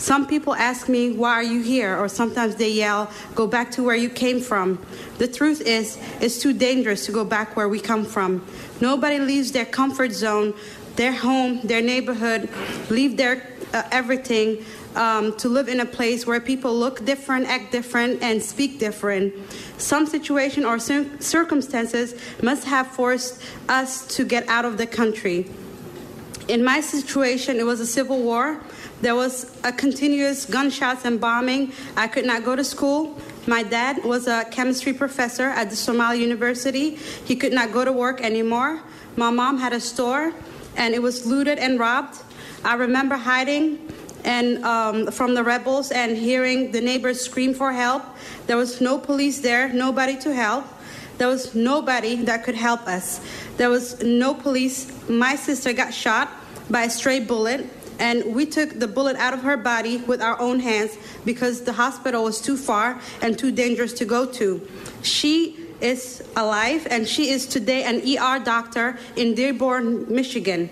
Some people ask me, Why are you here? Or sometimes they yell, Go back to where you came from. The truth is, it's too dangerous to go back where we come from. Nobody leaves their comfort zone, their home, their neighborhood, leave their uh, everything um, to live in a place where people look different, act different, and speak different. Some situation or cir- circumstances must have forced us to get out of the country. In my situation, it was a civil war. There was a continuous gunshots and bombing. I could not go to school. My dad was a chemistry professor at the Somali University. He could not go to work anymore. My mom had a store, and it was looted and robbed. I remember hiding and um, from the rebels and hearing the neighbors scream for help. There was no police there, nobody to help. There was nobody that could help us. There was no police. My sister got shot by a stray bullet and we took the bullet out of her body with our own hands because the hospital was too far and too dangerous to go to. She is alive and she is today an ER doctor in Dearborn, Michigan.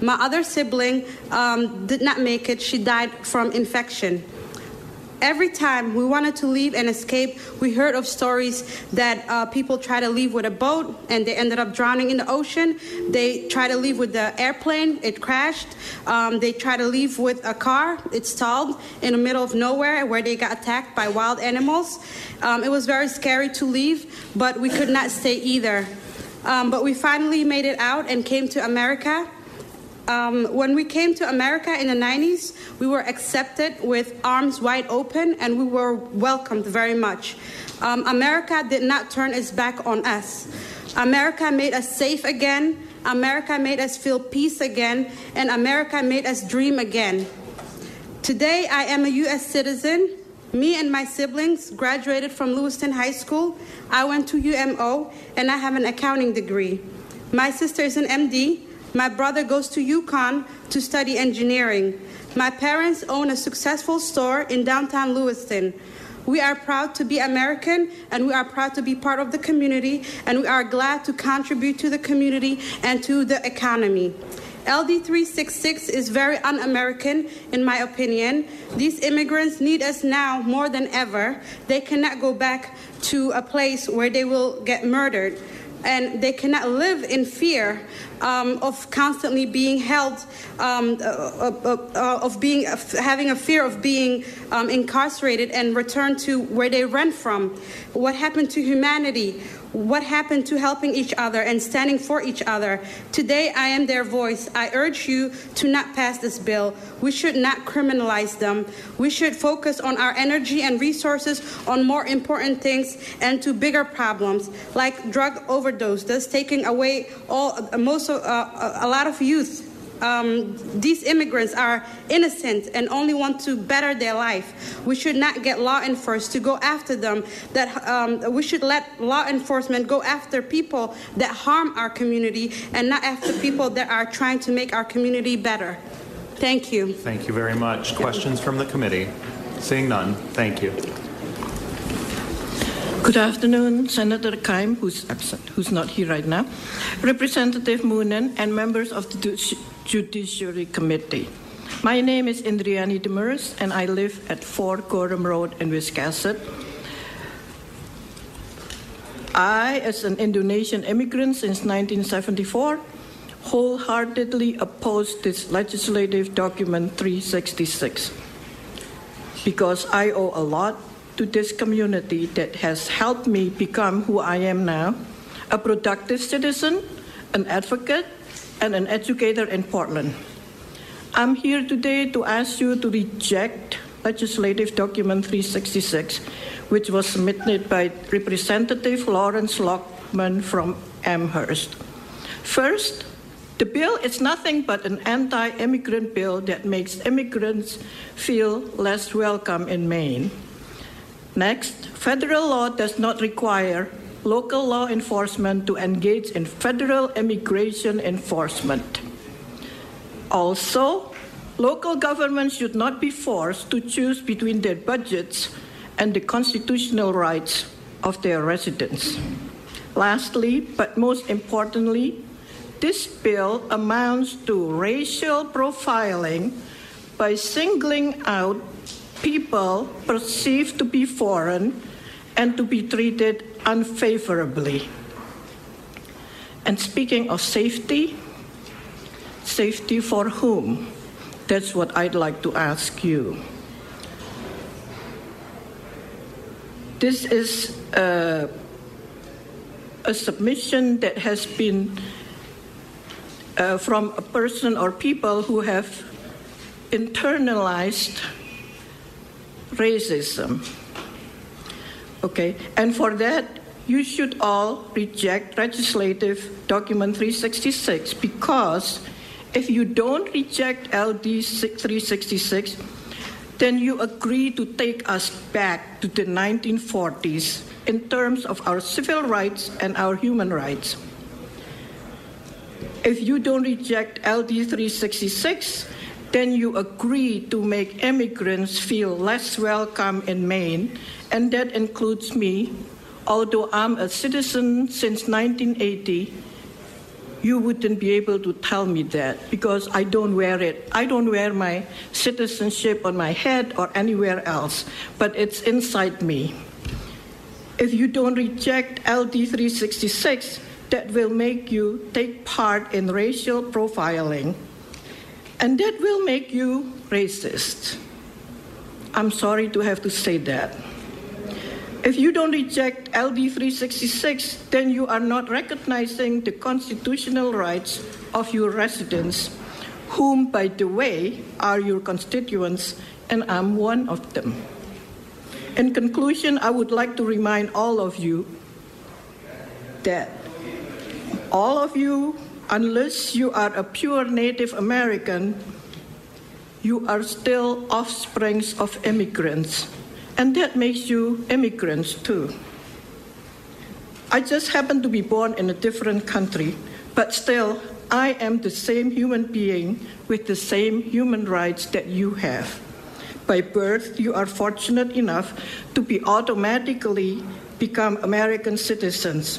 My other sibling um, did not make it, she died from infection every time we wanted to leave and escape, we heard of stories that uh, people try to leave with a boat and they ended up drowning in the ocean. They try to leave with the airplane, it crashed. Um, they try to leave with a car, it stalled in the middle of nowhere where they got attacked by wild animals. Um, it was very scary to leave, but we could not stay either. Um, but we finally made it out and came to America. Um, when we came to America in the 90s, we were accepted with arms wide open and we were welcomed very much. Um, America did not turn its back on us. America made us safe again. America made us feel peace again. And America made us dream again. Today, I am a U.S. citizen. Me and my siblings graduated from Lewiston High School. I went to UMO and I have an accounting degree. My sister is an MD. My brother goes to UConn to study engineering. My parents own a successful store in downtown Lewiston. We are proud to be American and we are proud to be part of the community and we are glad to contribute to the community and to the economy. LD 366 is very un American, in my opinion. These immigrants need us now more than ever. They cannot go back to a place where they will get murdered and they cannot live in fear um, of constantly being held, um, uh, uh, uh, of being having a fear of being um, incarcerated and returned to where they ran from. What happened to humanity? What happened to helping each other and standing for each other? Today, I am their voice. I urge you to not pass this bill. We should not criminalize them. We should focus on our energy and resources on more important things and to bigger problems like drug overdoses, taking away all most of, uh, a lot of youth um, these immigrants are innocent and only want to better their life. We should not get law enforcement to go after them. That um, we should let law enforcement go after people that harm our community and not after people that are trying to make our community better. Thank you. Thank you very much. Questions from the committee? Seeing none, thank you. Good afternoon, Senator Keim, who's absent, who's not here right now, Representative Moonen, and members of the Judiciary Committee. My name is Indriani Demers, and I live at 4 Gorham Road in Wiscasset. I, as an Indonesian immigrant since 1974, wholeheartedly oppose this legislative document 366 because I owe a lot to this community that has helped me become who I am now a productive citizen, an advocate, and an educator in Portland. I'm here today to ask you to reject Legislative Document 366, which was submitted by Representative Lawrence Lockman from Amherst. First, the bill is nothing but an anti immigrant bill that makes immigrants feel less welcome in Maine. Next, federal law does not require local law enforcement to engage in federal immigration enforcement. Also, local governments should not be forced to choose between their budgets and the constitutional rights of their residents. Lastly, but most importantly, this bill amounts to racial profiling by singling out people perceived to be foreign and to be treated unfavorably. And speaking of safety, safety for whom? That's what I'd like to ask you. This is a, a submission that has been uh, from a person or people who have internalized racism. Okay, and for that, you should all reject legislative document 366 because if you don't reject LD 366, then you agree to take us back to the 1940s in terms of our civil rights and our human rights. If you don't reject LD 366, then you agree to make immigrants feel less welcome in Maine, and that includes me. Although I'm a citizen since 1980, you wouldn't be able to tell me that because I don't wear it. I don't wear my citizenship on my head or anywhere else, but it's inside me. If you don't reject LD 366, that will make you take part in racial profiling, and that will make you racist. I'm sorry to have to say that. If you don't reject LD 366, then you are not recognizing the constitutional rights of your residents, whom, by the way, are your constituents, and I'm one of them. In conclusion, I would like to remind all of you that all of you, unless you are a pure Native American, you are still offsprings of immigrants, and that makes you immigrants too. I just happen to be born in a different country, but still, I am the same human being with the same human rights that you have. By birth, you are fortunate enough to be automatically become American citizens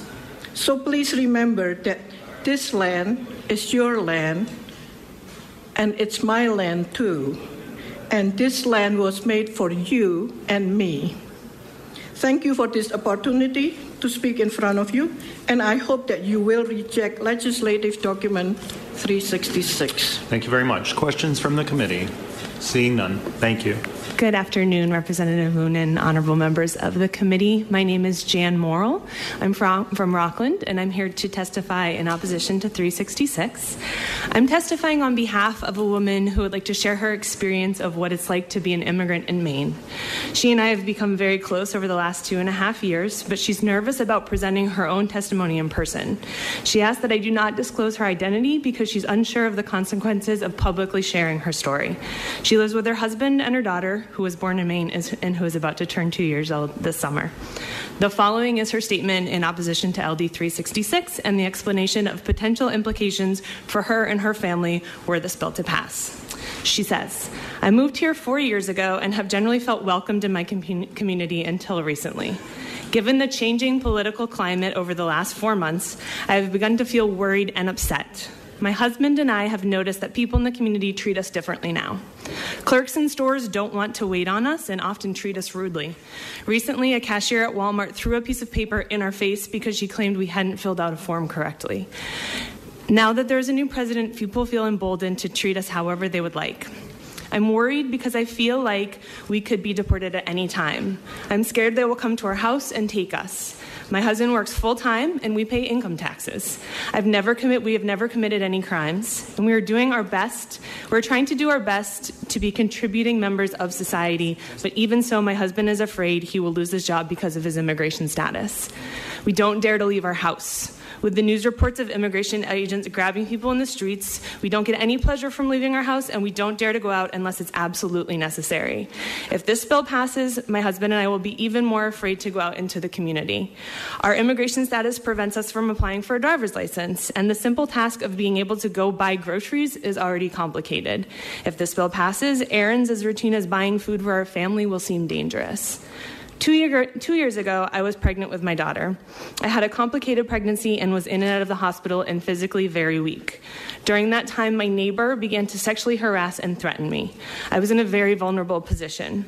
so please remember that this land is your land, and it's my land too. And this land was made for you and me. Thank you for this opportunity to speak in front of you, and I hope that you will reject legislative document 366. Thank you very much. Questions from the committee? Seeing none, thank you. Good afternoon, Representative Moon and honorable members of the committee. My name is Jan Morrill. I'm from, from Rockland, and I'm here to testify in opposition to 366. I'm testifying on behalf of a woman who would like to share her experience of what it's like to be an immigrant in Maine. She and I have become very close over the last two and a half years, but she's nervous about presenting her own testimony in person. She asked that I do not disclose her identity because she's unsure of the consequences of publicly sharing her story. She lives with her husband and her daughter, who was born in Maine and who is about to turn two years old this summer. The following is her statement in opposition to LD 366 and the explanation of potential implications for her and her family were this bill to pass. She says, I moved here four years ago and have generally felt welcomed in my com- community until recently. Given the changing political climate over the last four months, I have begun to feel worried and upset. My husband and I have noticed that people in the community treat us differently now. Clerks in stores don't want to wait on us and often treat us rudely. Recently, a cashier at Walmart threw a piece of paper in our face because she claimed we hadn't filled out a form correctly. Now that there's a new president, people feel emboldened to treat us however they would like. I'm worried because I feel like we could be deported at any time. I'm scared they will come to our house and take us. My husband works full time and we pay income taxes. I've never commit we have never committed any crimes and we are doing our best. We're trying to do our best to be contributing members of society, but even so my husband is afraid he will lose his job because of his immigration status. We don't dare to leave our house. With the news reports of immigration agents grabbing people in the streets, we don't get any pleasure from leaving our house and we don't dare to go out unless it's absolutely necessary. If this bill passes, my husband and I will be even more afraid to go out into the community. Our immigration status prevents us from applying for a driver's license, and the simple task of being able to go buy groceries is already complicated. If this bill passes, errands as routine as buying food for our family will seem dangerous. Two, year, two, years ago, I was pregnant with my daughter. I had a complicated pregnancy and was in and out of the hospital and physically very weak. During that time, my neighbor began to sexually harass and threaten me. I was in a very vulnerable position.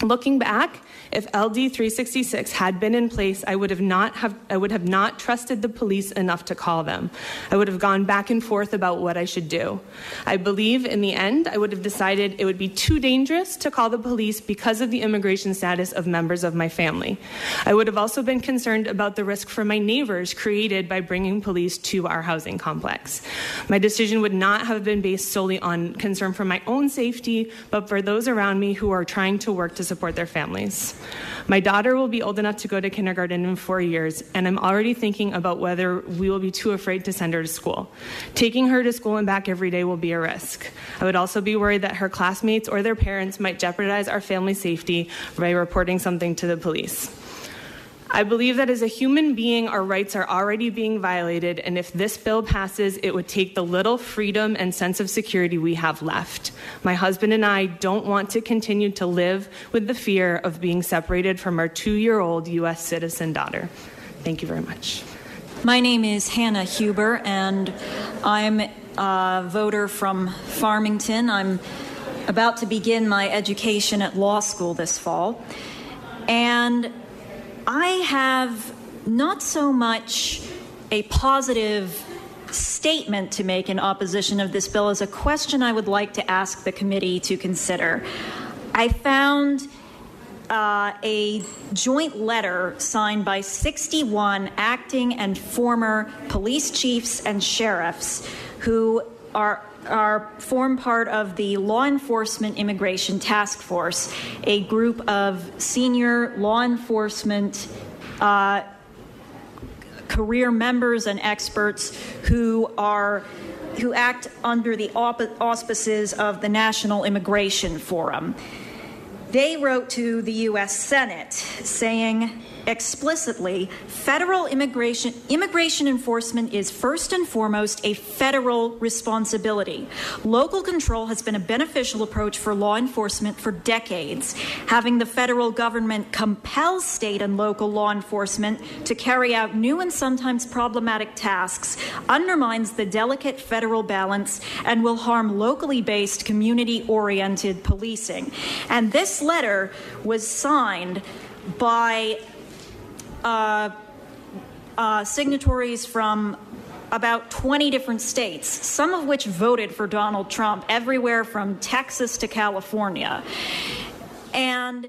Looking back, if LD 366 had been in place, I would have not have I would have not trusted the police enough to call them. I would have gone back and forth about what I should do. I believe in the end I would have decided it would be too dangerous to call the police because of the immigration status of members of my family. I would have also been concerned about the risk for my neighbors created by bringing police to our housing complex. My decision would not have been based solely on concern for my own safety, but for those around me who are trying to work to support their families. My daughter will be old enough to go to kindergarten in four years, and I'm already thinking about whether we will be too afraid to send her to school. Taking her to school and back every day will be a risk. I would also be worried that her classmates or their parents might jeopardize our family safety by reporting something to the police. I believe that as a human being, our rights are already being violated, and if this bill passes, it would take the little freedom and sense of security we have left. My husband and I don't want to continue to live with the fear of being separated from our two year old U.S. citizen daughter. Thank you very much. My name is Hannah Huber, and I'm a voter from Farmington. I'm about to begin my education at law school this fall. And I have not so much a positive statement to make in opposition of this bill as a question I would like to ask the committee to consider. I found uh, a joint letter signed by 61 acting and former police chiefs and sheriffs who are are form part of the Law Enforcement Immigration Task Force, a group of senior law enforcement uh, career members and experts who are who act under the auspices of the National Immigration Forum. They wrote to the U.S. Senate saying explicitly federal immigration immigration enforcement is first and foremost a federal responsibility. Local control has been a beneficial approach for law enforcement for decades. Having the federal government compel state and local law enforcement to carry out new and sometimes problematic tasks undermines the delicate federal balance and will harm locally based community oriented policing. And this letter was signed by Uh, uh, signatories from about 20 different states, some of which voted for Donald Trump, everywhere from Texas to California. And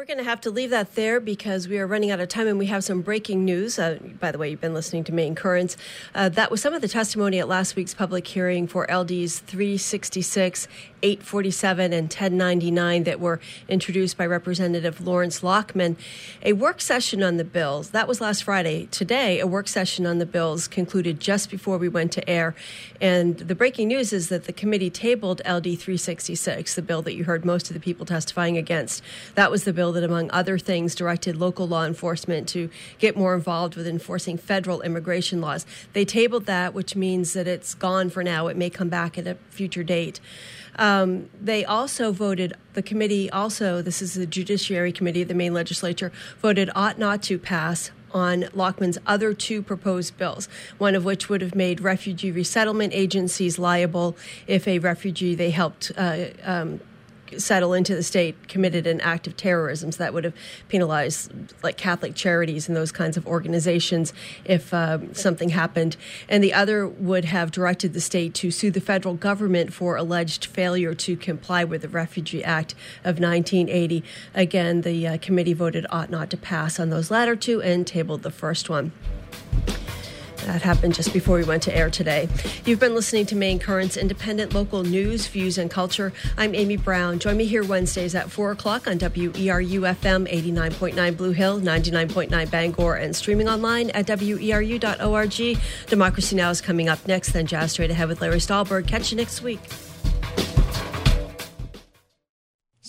We're going to have to leave that there because we are running out of time and we have some breaking news. Uh, by the way, you've been listening to Maine Currents. Uh, that was some of the testimony at last week's public hearing for LDs 366, 847, and 1099 that were introduced by Representative Lawrence Lockman. A work session on the bills, that was last Friday. Today, a work session on the bills concluded just before we went to air. And the breaking news is that the committee tabled LD 366, the bill that you heard most of the people testifying against. That was the bill that, among other things, directed local law enforcement to get more involved with enforcing federal immigration laws. They tabled that, which means that it's gone for now. It may come back at a future date. Um, they also voted, the committee also, this is the Judiciary Committee of the Maine legislature, voted ought not to pass on Lockman's other two proposed bills, one of which would have made refugee resettlement agencies liable if a refugee they helped uh, um, settle into the state committed an act of terrorism. So that would have penalized like Catholic charities and those kinds of organizations if uh, something happened. And the other would have directed the state to sue the federal government for alleged failure to comply with the Refugee Act of 1980. Again, the uh, committee voted ought not to pass on those latter two and tabled the first one. That happened just before we went to air today. You've been listening to Maine Currents, independent local news, views, and culture. I'm Amy Brown. Join me here Wednesdays at 4 o'clock on WERU FM 89.9 Blue Hill, 99.9 Bangor, and streaming online at WERU.org. Democracy Now! is coming up next, then Jazz Straight Ahead with Larry Stahlberg. Catch you next week.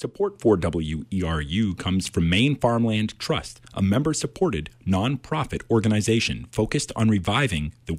Support for WERU comes from Maine Farmland Trust, a member supported nonprofit organization focused on reviving the